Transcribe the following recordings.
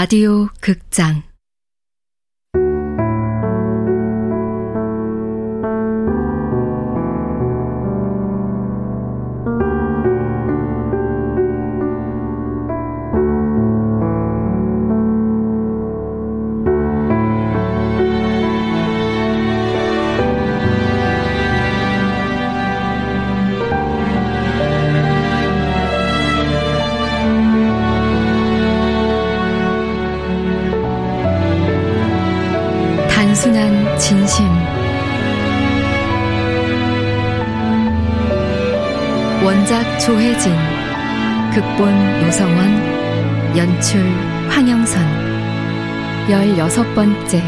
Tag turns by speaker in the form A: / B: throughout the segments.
A: 라디오 극장 진심. 원작 조혜진 극본 노성원 연출 황영선. 열여섯 번째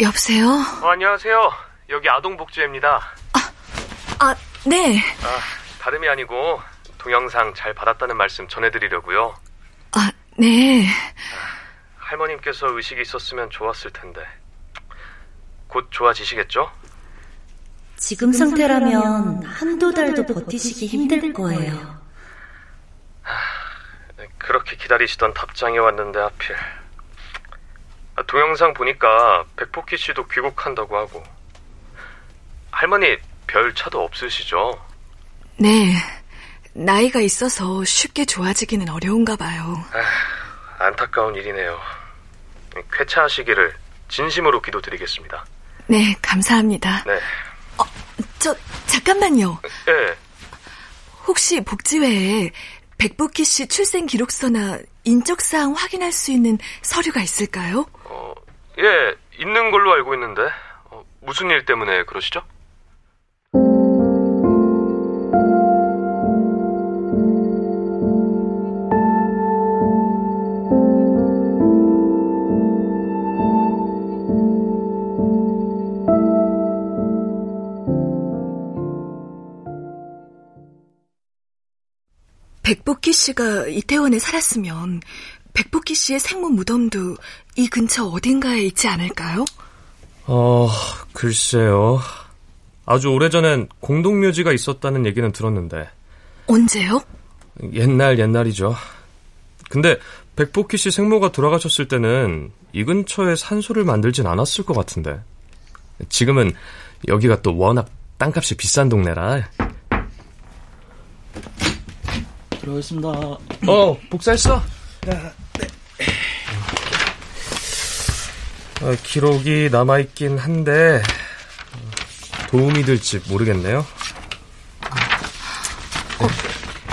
B: 여보세요?
C: 어, 안녕하세요. 여기 아동복지회입니다.
B: 아, 네.
C: 아, 다름이 아니고 동영상 잘 받았다는 말씀 전해드리려고요.
B: 아, 네.
C: 할머님께서 의식이 있었으면 좋았을 텐데 곧 좋아지시겠죠?
D: 지금 상태라면 한두 달도 버티시기 힘들 거예요.
C: 네, 그렇게 기다리시던 답장이 왔는데 하필 아, 동영상 보니까 백복희 씨도 귀국한다고 하고 할머니 별 차도 없으시죠?
B: 네. 나이가 있어서 쉽게 좋아지기는 어려운가 봐요.
C: 안타까운 일이네요. 쾌차하시기를 진심으로 기도드리겠습니다.
B: 네, 감사합니다.
C: 네.
B: 저, 잠깐만요.
C: 예.
B: 혹시 복지회에 백복희 씨 출생 기록서나 인적 사항 확인할 수 있는 서류가 있을까요?
C: 어, 예, 있는 걸로 알고 있는데 어, 무슨 일 때문에 그러시죠?
B: 백복희 씨가 이태원에 살았으면 백복희 씨의 생모 무덤도 이 근처 어딘가에 있지 않을까요?
C: 어, 글쎄요. 아주 오래전엔 공동묘지가 있었다는 얘기는 들었는데
B: 언제요?
C: 옛날 옛날이죠. 근데 백복희 씨 생모가 돌아가셨을 때는 이 근처에 산소를 만들진 않았을 것 같은데 지금은 여기가 또 워낙 땅값이 비싼 동네라
E: 들어가겠습니다.
C: 어, 복사했어? 어, 기록이 남아있긴 한데 도움이 될지 모르겠네요.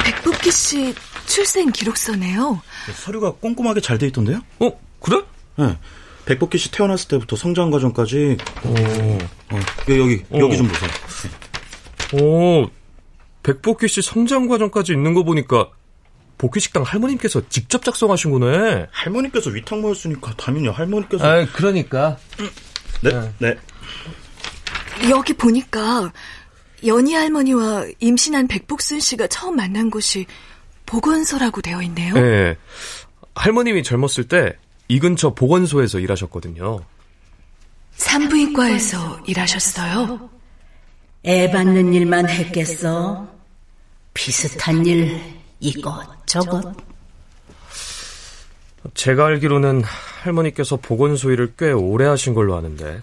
B: 백복희 씨 출생 기록서네요.
E: 서류가 꼼꼼하게 잘 돼 있던데요?
C: 어, 그래?
E: 네. 백복희 씨 태어났을 때부터 성장 과정까지
C: 오,
E: 어, 여기 여기,
C: 어.
E: 여기 좀 보세요.
C: 오, 백복희 씨 성장 과정까지 있는 거 보니까 복희 식당 할머님께서 직접 작성하신 거네.
E: 할머니께서 위탁 모였으니까 당연히 할머니께서
C: 아, 그러니까.
E: 네, 네.
B: 여기 보니까 연희 할머니와 임신한 백복순 씨가 처음 만난 곳이 보건소라고 되어 있네요.
C: 네. 할머님이 젊었을 때 이 근처 보건소에서 일하셨거든요.
B: 산부인과에서 일하셨어요.
D: 애 받는 일만 했겠어. 비슷한 일 이것 저것.
C: 제가 알기로는 할머니께서 보건소 일을 꽤 오래 하신 걸로 아는데.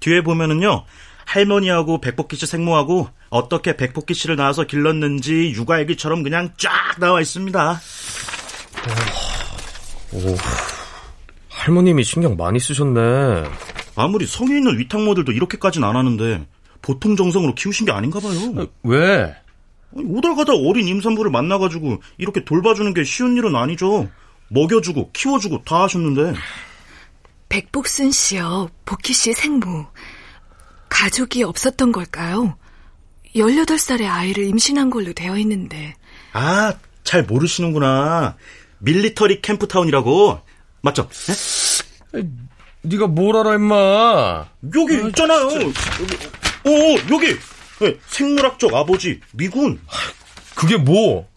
E: 뒤에 보면은요. 할머니하고 백복희 씨 생모하고 어떻게 백복희 씨를 낳아서 길렀는지 육아 일기처럼 그냥 쫙 나와 있습니다.
C: 오, 할머님이 신경 많이 쓰셨네.
E: 아무리 성의 있는 위탁모들도 이렇게까지는 안 하는데 보통 정성으로 키우신 게 아닌가 봐요.
C: 왜?
E: 아니, 오다 가다 어린 임산부를 만나가지고 이렇게 돌봐주는 게 쉬운 일은 아니죠. 먹여주고 키워주고 다 하셨는데
B: 백복순 씨요. 복희 씨 생모. 가족이 없었던 걸까요? 18살의 아이를 임신한 걸로 되어 있는데.
E: 아 잘 모르시는구나. 밀리터리 캠프타운이라고 맞죠? 네?
C: 네가 뭘 알아 임마.
E: 여기 있잖아요. 여기, 어 여기 네, 생물학적 아버지 미군.
C: 그게 뭐?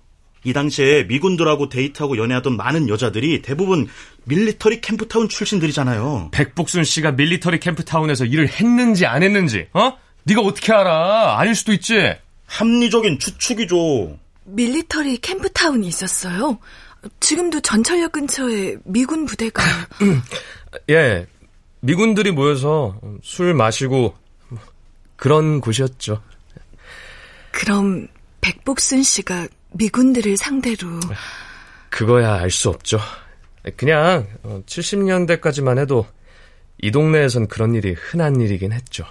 E: 이 당시에 미군들하고 데이트하고 연애하던 많은 여자들이 대부분 밀리터리 캠프타운 출신들이잖아요.
C: 백복순 씨가 밀리터리 캠프타운에서 일을 했는지 안 했는지, 어? 네가 어떻게 알아? 아닐 수도 있지.
E: 합리적인 추측이죠.
B: 밀리터리 캠프타운이 있었어요. 지금도 전철역 근처에 미군 부대가
C: 예, 미군들이 모여서 술 마시고 그런 곳이었죠.
B: 그럼 백복순 씨가 미군들을 상대로
C: 그거야 알 수 없죠. 그냥 70년대까지만 해도 이 동네에선 그런 일이 흔한 일이긴 했죠.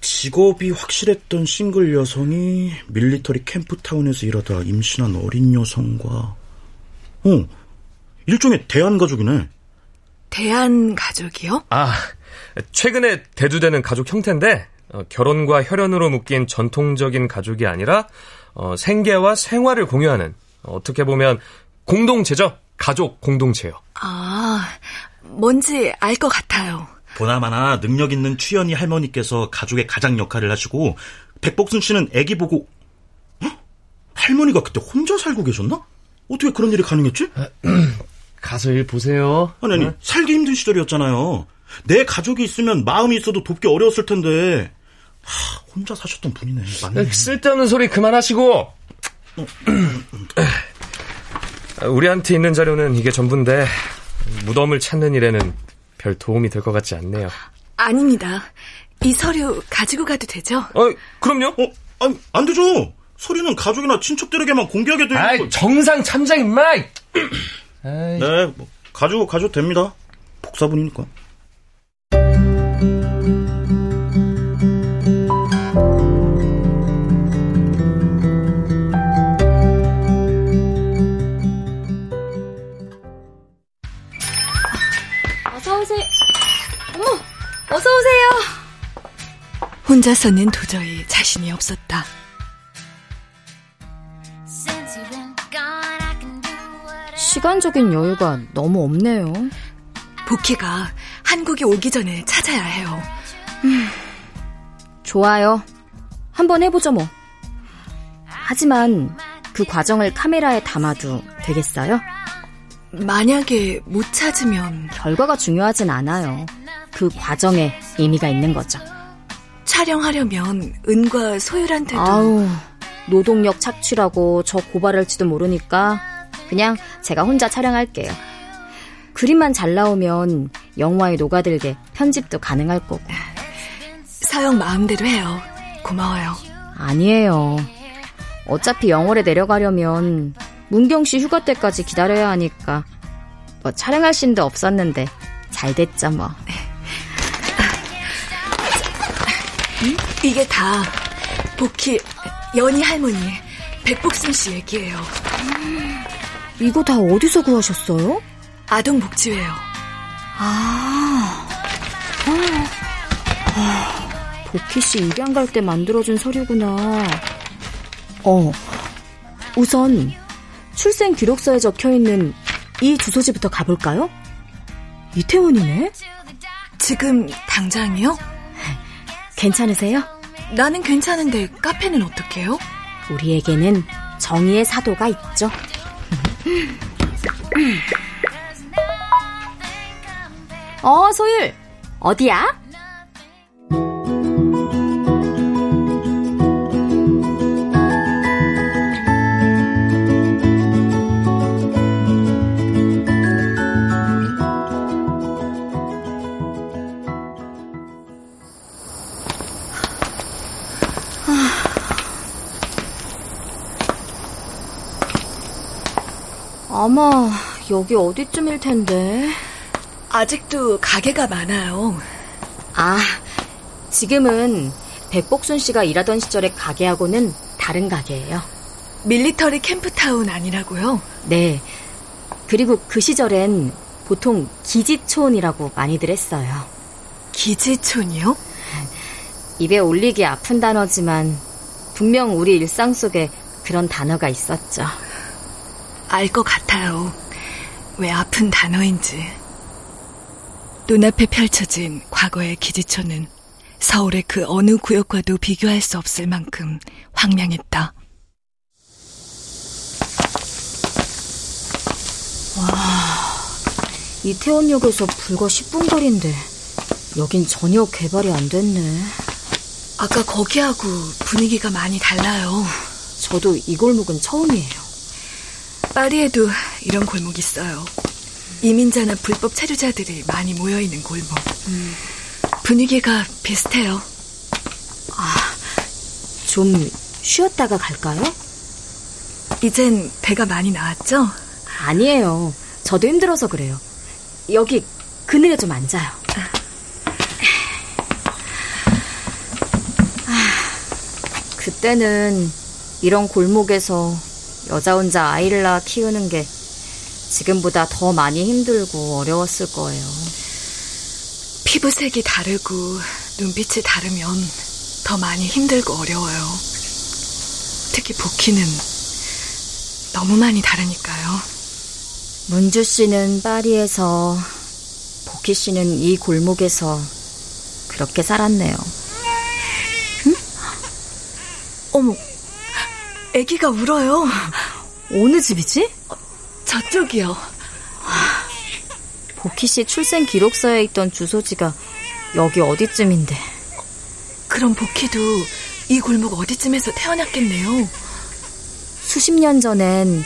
E: 직업이 확실했던 싱글 여성이 밀리터리 캠프타운에서 일하다 임신한 어린 여성과 어 일종의 대한 가족이네.
B: 대한 가족이요?
C: 아 최근에 대두되는 가족 형태인데 어, 결혼과 혈연으로 묶인 전통적인 가족이 아니라 어, 생계와 생활을 공유하는 어, 떻게 보면 공동체죠. 가족 공동체요.
B: 아, 뭔지 알 것 같아요.
E: 보나마나 능력 있는 추연이 할머니께서 가족의 가장 역할을 하시고 백복순 씨는 아기 보고 헉? 할머니가 그때 혼자 살고 계셨나? 어떻게 그런 일이 가능했지?
C: 가서 일 보세요.
E: 아니 아니
C: 어?
E: 살기 힘든 시절이었잖아요. 내 가족이 있으면 마음이 있어도 돕기 어려웠을 텐데 하, 혼자 사셨던 분이네. 맞네.
C: 쓸데없는 소리 그만하시고. 우리한테 있는 자료는 이게 전부인데 무덤을 찾는 일에는 별 도움이 될 것 같지 않네요.
B: 아닙니다. 이 서류 가지고 가도 되죠?
C: 어, 그럼요.
E: 어, 아니, 안 되죠. 서류는 가족이나 친척들에게만 공개하게 되는
C: 아이,
E: 거.
C: 정상 참작 임마.
E: 네, 뭐, 가지고 가셔도 됩니다. 복사분이니까.
B: 혼자서는 도저히 자신이 없었다.
A: 시간적인 여유가 너무 없네요.
B: 보키가 한국에 오기 전에 찾아야 해요.
A: 좋아요. 한번 해보죠, 뭐. 하지만 그 과정을 카메라에 담아도 되겠어요?
B: 만약에 못 찾으면
A: 결과가 중요하진 않아요. 그 과정에 의미가 있는 거죠.
B: 촬영하려면 은과 소율한테도
A: 아우, 노동력 착취라고 저 고발할지도 모르니까 그냥 제가 혼자 촬영할게요. 그림만 잘 나오면 영화에 녹아들게 편집도 가능할 거고.
B: 서영 마음대로 해요. 고마워요.
A: 아니에요. 어차피 영월에 내려가려면 문경 씨 휴가 때까지 기다려야 하니까 뭐 촬영할 신도 없었는데 잘 됐죠 뭐.
B: 이게 다 보키 연희 할머니 백복순 씨 얘기예요.
A: 이거 다 어디서 구하셨어요?
B: 아동복지회요.
A: 아, 아, 보키 씨 입양 갈 때 만들어준 서류구나. 어, 우선 출생 기록서에 적혀 있는 이 주소지부터 가볼까요? 이태원이네.
B: 지금 당장이요?
A: 괜찮으세요?
B: 나는 괜찮은데 카페는 어떡해요?
A: 우리에게는 정의의 사도가 있죠. 어, 소율. 어디야? 아마 여기 어디쯤일 텐데.
B: 아직도 가게가 많아요.
A: 아, 지금은 백복순 씨가 일하던 시절의 가게하고는 다른 가게예요.
B: 밀리터리 캠프타운 아니라고요?
A: 네. 그리고 그 시절엔 보통 기지촌이라고 많이들 했어요.
B: 기지촌이요?
A: 입에 올리기 아픈 단어지만 분명 우리 일상 속에 그런 단어가 있었죠.
B: 알 것 같아요. 왜 아픈 단어인지. 눈앞에 펼쳐진 과거의 기지초는 서울의 그 어느 구역과도 비교할 수 없을 만큼 황량했다.
A: 와, 이태원역에서 불과 10분 거리인데 여긴 전혀 개발이 안 됐네.
B: 아까 거기하고 분위기가 많이 달라요.
A: 저도 이 골목은 처음이에요.
B: 파리에도 이런 골목 있어요. 이민자나 불법 체류자들이 많이 모여있는 골목. 음. 분위기가 비슷해요.
A: 아, 좀 쉬었다가 갈까요?
B: 이젠 배가 많이 나왔죠?
A: 아니에요. 저도 힘들어서 그래요. 여기 그늘에 좀 앉아요. 아, 그때는 이런 골목에서 여자 혼자 아이를 낳아 키우는 게 지금보다 더 많이 힘들고 어려웠을 거예요.
B: 피부색이 다르고 눈빛이 다르면 더 많이 힘들고 어려워요. 특히 복희는 너무 많이 다르니까요.
A: 문주 씨는 파리에서, 복희 씨는 이 골목에서 그렇게 살았네요.
B: 응? 어머, 아기가 울어요.
A: 어느 집이지? 어,
B: 저쪽이요.
A: 복희 씨 출생 기록서에 있던 주소지가 여기 어디쯤인데.
B: 그럼 복희도 이 골목 어디쯤에서 태어났겠네요.
A: 수십 년 전엔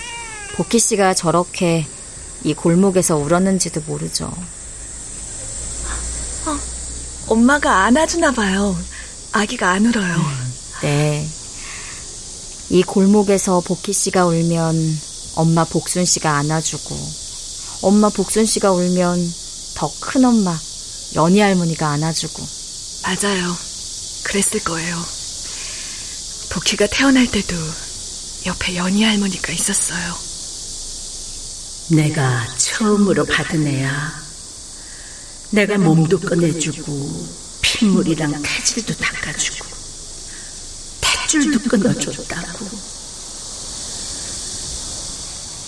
A: 복희 씨가 저렇게 이 골목에서 울었는지도 모르죠.
B: 어, 엄마가 안아주나 봐요. 아기가 안 울어요.
A: 네. 이 골목에서 복희 씨가 울면 엄마 복순 씨가 안아주고 엄마 복순 씨가 울면 더 큰 엄마 연희 할머니가 안아주고
B: 맞아요. 그랬을 거예요. 복희가 태어날 때도 옆에 연희 할머니가 있었어요.
D: 내가 처음으로 받은 애야. 내가 몸도 꺼내주고 핏물이랑 태질도 닦아주고 탯 줄도 끊어줬다고.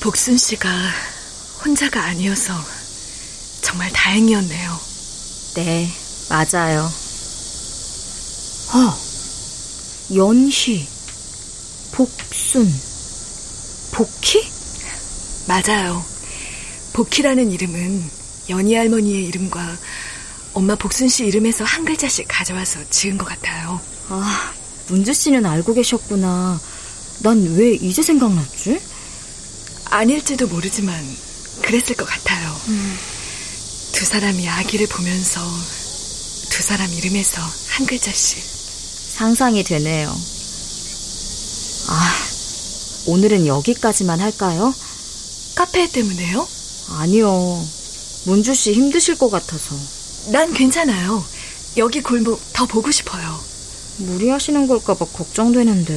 B: 복순 씨가 혼자가 아니어서 정말 다행이었네요.
A: 네, 맞아요. 어, 연희, 복순, 복희?
B: 맞아요. 복희라는 이름은 연희 할머니의 이름과 엄마 복순 씨 이름에서 한 글자씩 가져와서 지은 것 같아요.
A: 아, 문주 씨는 알고 계셨구나. 난 왜 이제 생각났지?
B: 아닐지도 모르지만 그랬을 것 같아요. 음. 두 사람이 아기를 보면서 두 사람 이름에서 한 글자씩.
A: 상상이 되네요. 아, 오늘은 여기까지만 할까요?
B: 카페 때문에요?
A: 아니요. 문주 씨 힘드실 것 같아서.
B: 난 괜찮아요. 여기 골목 더 보고 싶어요.
A: 무리하시는 걸까봐 걱정되는데.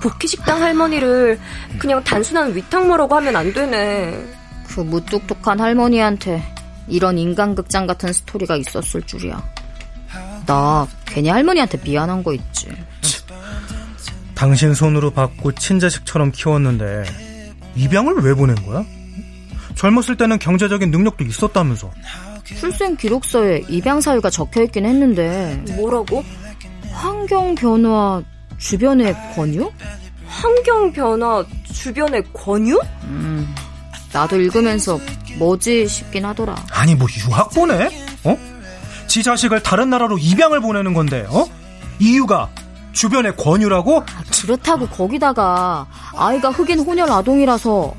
F: 복희식당 할머니를 그냥 단순한 위탁모라고 하면 안 되네.
A: 그 무뚝뚝한 할머니한테 이런 인간극장 같은 스토리가 있었을 줄이야. 나 괜히 할머니한테 미안한 거 있지.
G: 당신 손으로 받고 친자식처럼 키웠는데 입양을 왜 보낸 거야? 젊었을 때는 경제적인 능력도 있었다면서.
A: 출생 기록서에 입양 사유가 적혀 있긴 했는데
F: 뭐라고?
A: 환경 변화 주변의 권유?
F: 환경 변화 주변의 권유?
A: 음, 나도 읽으면서 뭐지 싶긴 하더라.
G: 아니 뭐 유학 보내? 어? 지 자식을 다른 나라로 입양을 보내는 건데, 어? 이유가 주변의 권유라고? 아,
A: 그렇다고 거기다가 아이가 흑인 혼혈 아동이라서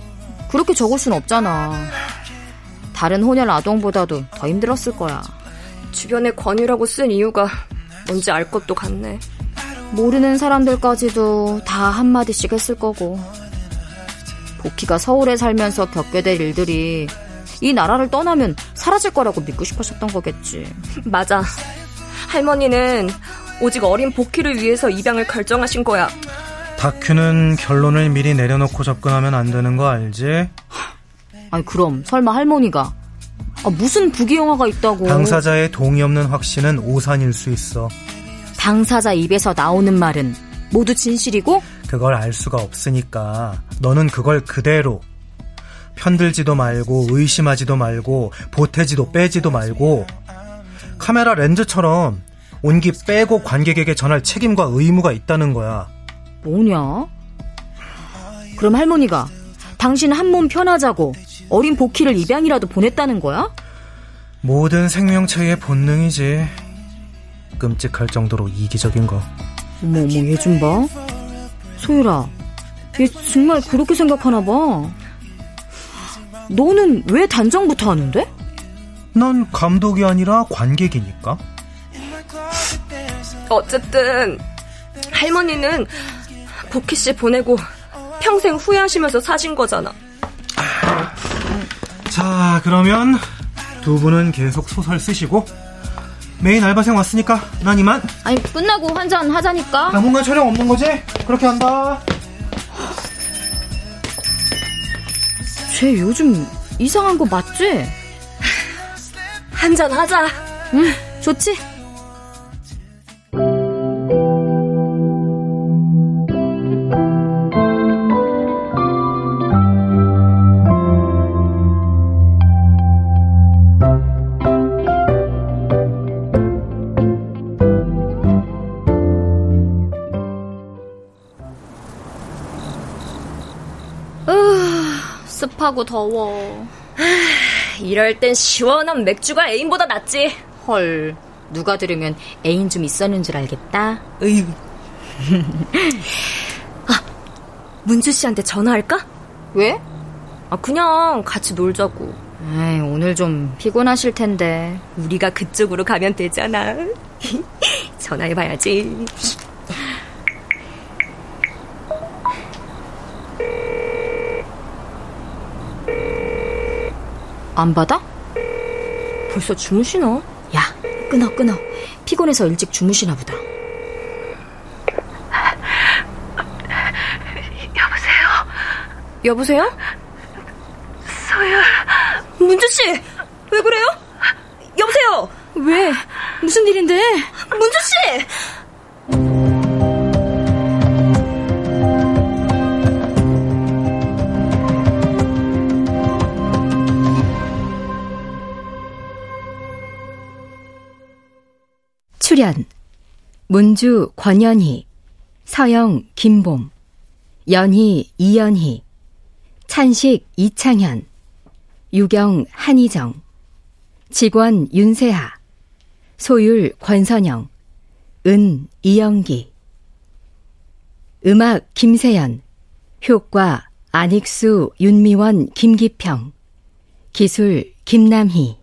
A: 그렇게 적을 순 없잖아. 다른 혼혈 아동보다도 더 힘들었을 거야.
F: 주변의 권유라고 쓴 이유가 뭔지 알 것도 같네.
A: 모르는 사람들까지도 다 한마디씩 했을 거고. 복희가 서울에 살면서 겪게 될 일들이 이 나라를 떠나면 사라질 거라고 믿고 싶으셨던 거겠지.
F: 맞아. 할머니는 오직 어린 복희를 위해서 입양을 결정하신 거야.
G: 다큐는 결론을 미리 내려놓고 접근하면 안 되는 거 알지?
A: 아니 그럼 설마 할머니가 아, 무슨 부귀영화가 있다고
G: 당사자의 동의 없는 확신은 오산일 수 있어
A: 당사자 입에서 나오는 말은 모두 진실이고
G: 그걸 알 수가 없으니까 너는 그걸 그대로 편들지도 말고 의심하지도 말고 보태지도 빼지도 말고 카메라 렌즈처럼 온기 빼고 관객에게 전할 책임과 의무가 있다는 거야.
A: 뭐냐? 그럼 할머니가 당신 한 몸 편하자고 어린 복희를 입양이라도 보냈다는 거야?
G: 모든 생명체의 본능이지. 끔찍할 정도로 이기적인 거.
A: 어머 어머 얘 좀 봐. 소율아, 얘 정말 그렇게 생각하나 봐. 너는 왜 단장부터 하는데?
G: 난 감독이 아니라 관객이니까.
F: 어쨌든 할머니는 복희 씨 보내고 평생 후회하시면서 사신 거잖아.
G: 자, 그러면 두 분은 계속 소설 쓰시고 메인 알바생 왔으니까 난 이만.
A: 아니 끝나고 한잔 하자니까.
G: 당분간 촬영 없는 거지? 그렇게 한다.
A: 쟤 요즘 이상한 거 맞지?
F: 한잔 하자.
A: 응, 좋지. 습하고 더워.
F: 이럴 땐 시원한 맥주가 애인보다 낫지.
A: 헐, 누가 들으면 애인 좀 있었는 줄 알겠다.
F: 으이. 아, 문주 씨한테 전화할까?
A: 왜?
F: 아, 그냥 같이 놀자고.
A: 에이, 오늘 좀 피곤하실 텐데.
F: 우리가 그쪽으로 가면 되잖아. 전화해봐야지.
A: 안 받아?
F: 벌써 주무시나?
A: 야, 끊어, 끊어. 피곤해서 일찍 주무시나 보다.
F: 여보세요? 여보세요?
B: 소율.
F: 문주씨! 왜 그래요? 여보세요!
A: 왜? 무슨 일인데?
F: 문주씨!
H: 출연 문주 권연희 서영 김봄 연희 이연희 찬식 이창현 유경 한희정 직원 윤세하 소율 권선영 은 이영기. 음악 김세연. 효과 안익수 윤미원 김기평. 기술 김남희